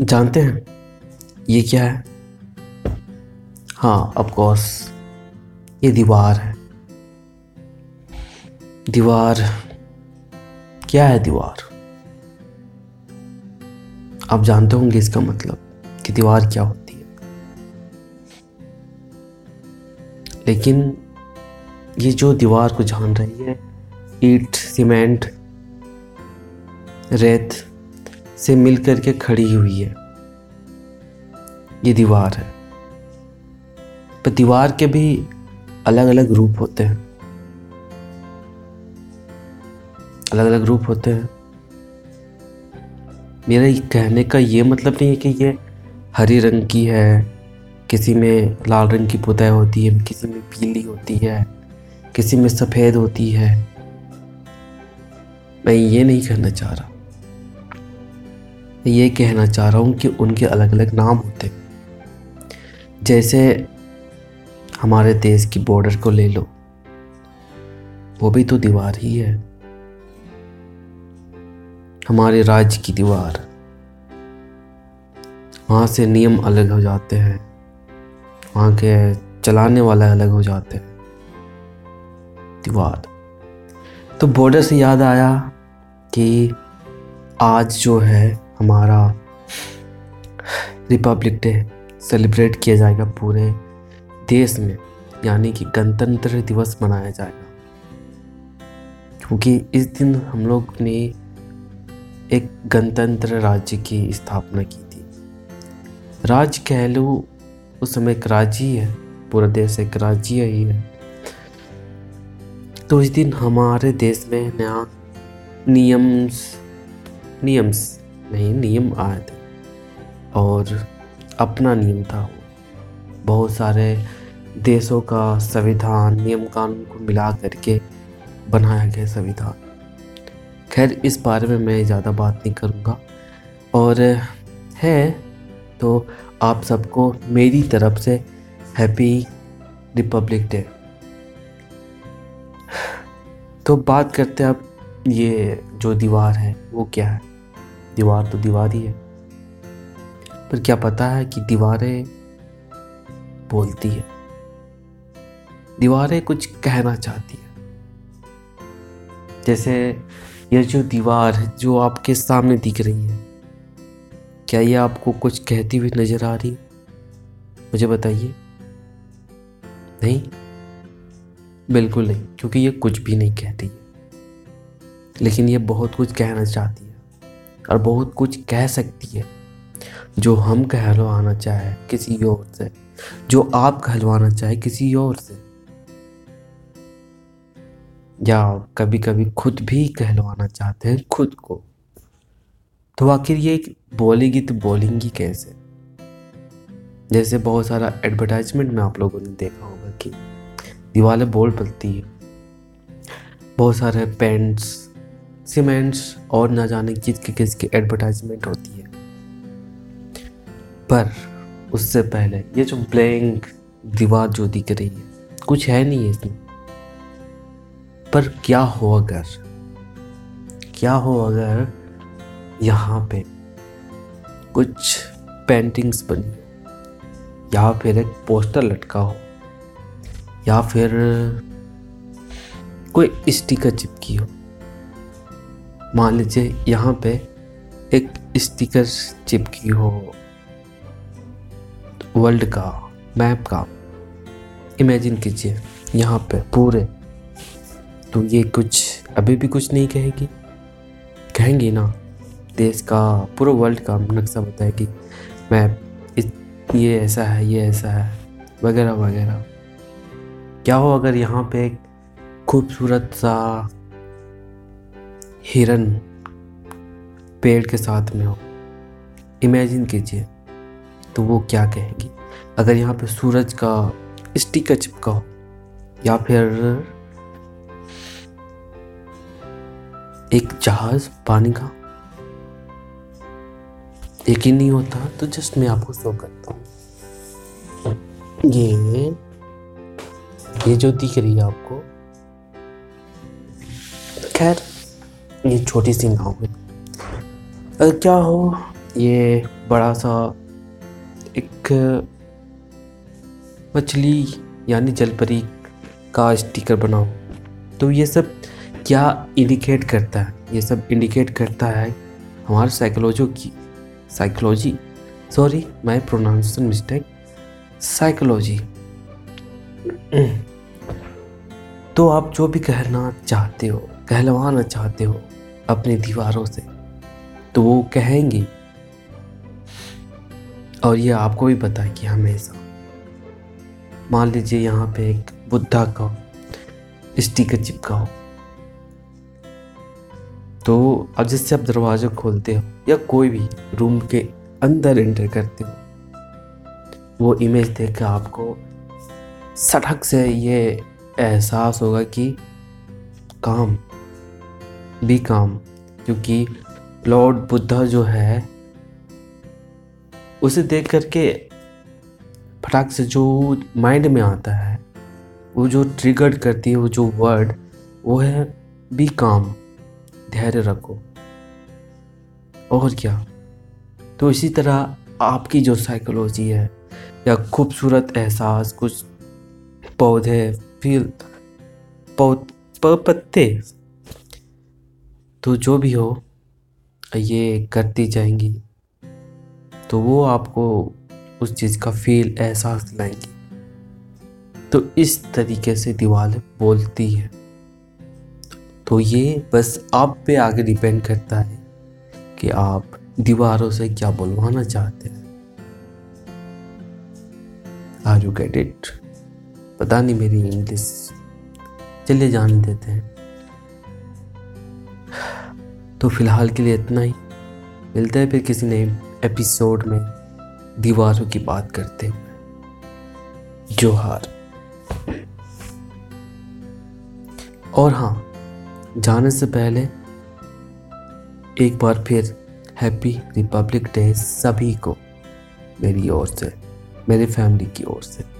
जानते हैं? ये क्या है? हाँ ऑफ़ कोर्स ये दीवार है। दीवार, क्या है दीवार? आप जानते होंगे इसका मतलब कि दीवार क्या होती है। लेकिन ये जो दीवार को जान रही है, ईट, सीमेंट, रेत से मिल करके खड़ी हुई है। ये दीवार है। पर दीवार के भी अलग अलग रूप होते हैं। अलग अलग रूप होते हैं। मेरा कहने का ये मतलब नहीं है कि ये हरी रंग की है, किसी में लाल रंग की पुताई होती है, किसी में पीली होती है, किसी में सफ़ेद होती है। मैं ये नहीं कहना चाह रहा। ये कहना चाह रहा हूँ कि उनके अलग अलग नाम होते। जैसे हमारे देश की बॉर्डर को ले लो। वो भी तो दीवार ही है। हमारे राज्य की दीवार। वहाँ से नियम अलग हो जाते हैं। वहाँ के चलाने वाला अलग हो जाते हैं। दीवार। तो बॉर्डर से याद आया कि आज जो है हमारा रिपब्लिक डे सेलिब्रेट किया जाएगा पूरे देश में, यानी कि गणतंत्र दिवस मनाया जाएगा। क्योंकि इस दिन हम लोग ने एक गणतंत्र राज्य की स्थापना की थी। राज्य कह लो उस समय एक राज्य ही है, पूरा देश एक राज्य ही है। तो इस दिन हमारे देश में नया नियम्स नियम्स नहीं, नियम आए थे और अपना नियम था वो। बहुत सारे देशों का संविधान, नियम कानून को मिला करके बनाया गया संविधान। खैर, इस बारे में मैं ज़्यादा बात नहीं करूँगा। और है तो आप सबको मेरी तरफ़ से हैप्पी रिपब्लिक डे। तो बात करते हैं अब ये जो दीवार है, वो क्या है? दीवार तो दीवार ही है। पर क्या पता है कि दीवारें बोलती है। दीवारें कुछ कहना चाहती है। जैसे ये जो दीवार जो आपके सामने दिख रही है, क्या ये आपको कुछ कहती हुई नज़र आ रही मुझे बताइए। नहीं। बिल्कुल नहीं, क्योंकि ये कुछ भी नहीं कहती। लेकिन ये बहुत कुछ कहना चाहती है। और बहुत कुछ कह सकती है, जो हम कहलवाना चाहे किसी और से, जो आप कहलवाना चाहे किसी और से। या कभी कभी खुद भी कहलवाना चाहते हैं खुद को। तो आखिर ये बोलेगी तो बोलेंगी कैसे? जैसे बहुत सारा एडवर्टाइजमेंट में आप लोगों ने देखा होगा कि दीवारें बोल पड़ती है। बहुत सारे पेंट्स सीमेंट्स और ना जाने चीज़ की किसकी एडवर्टाइजमेंट होती है। पर उससे पहले ये जो ब्लैंक दीवार जो दिख रही है, कुछ है नहीं है इसमें। पर क्या हो अगर, क्या हो अगर यहाँ पे कुछ पेंटिंग्स बनी या फिर एक पोस्टर लटका हो, या फिर कोई स्टिकर चिपकी हो मान लीजिए यहाँ पे एक स्टिकर चिपकी हो, वर्ल्ड का, मैप का, इमेजिन कीजिए यहाँ पे पूरे। तो ये कुछ अभी भी कुछ नहीं कहेगी। कहेंगी ना, देश का, पूरा वर्ल्ड का नक्शा बताएगी मैप ये ऐसा है, ये ऐसा है, वगैरह वगैरह। क्या हो अगर यहाँ पे एक खूबसूरत सा हिरन पेड़ के साथ में हो। इमेजिन कीजिए तो वो क्या कहेगी? अगर यहाँ पे सूरज का स्टिकर चिपका हो, या फिर एक जहाज़ पानी का यकीन नहीं होता तो जस्ट मैं आपको शो करता हूँ। ये ये जो दिख रही है आपको, खैर ये छोटी सी नाव है। अगर क्या हो? ये बड़ा सा एक मछली यानी जलपरी का स्टिकर बनाओ तो ये सब क्या इंडिकेट करता है? ये सब इंडिकेट करता है हमारे साइकोलॉजी की। Psychology sorry my pronunciation mistake psychology तो आप जो भी कहना चाहते हो, कहलवाना चाहते हो अपनी दीवारों से। तो वो कहेंगे, और ये आपको भी पता है कि हमेशा। मान लीजिए यहाँ पे एक बुद्धा का, स्टिकर चिपका हो। तो अब जैसे आप दरवाज़ा खोलते हो, या कोई भी रूम के अंदर एंटर करते हो, वो इमेज देख कर आपको सड़क से ये एहसास होगा कि काम भी काम, क्योंकि लॉर्ड बुद्धा जो है, उसे देख करके फटाक से जो माइंड में आता है, वो जो ट्रिगर्ड करती है, वो जो वर्ड वो है बी काम। धैर्य रखो। और क्या? तो इसी तरह आपकी जो साइकोलॉजी है, या खूबसूरत एहसास, कुछ पौधे फील पौ, पत्ते तो जो भी हो, ये करती जाएँगी। तो वो आपको उस चीज़ का फील एहसास दिलाएँगी। तो इस तरीके से दीवार बोलती है। तो ये बस आप पे आगे डिपेंड करता है कि आप दीवारों से क्या बुलवाना चाहते हैं। आर यू गेट इट पता नहीं मेरी इंग्लिश चलिए जान देते हैं। तो फ़िलहाल के लिए इतना ही। मिलते हैं फिर किसी नए एपिसोड में। दीवारों की बात करते हुए जोहार। और हाँ जाने से पहले एक बार फिर हैप्पी रिपब्लिक डे सभी को, मेरी ओर से, मेरी फैमिली की ओर से।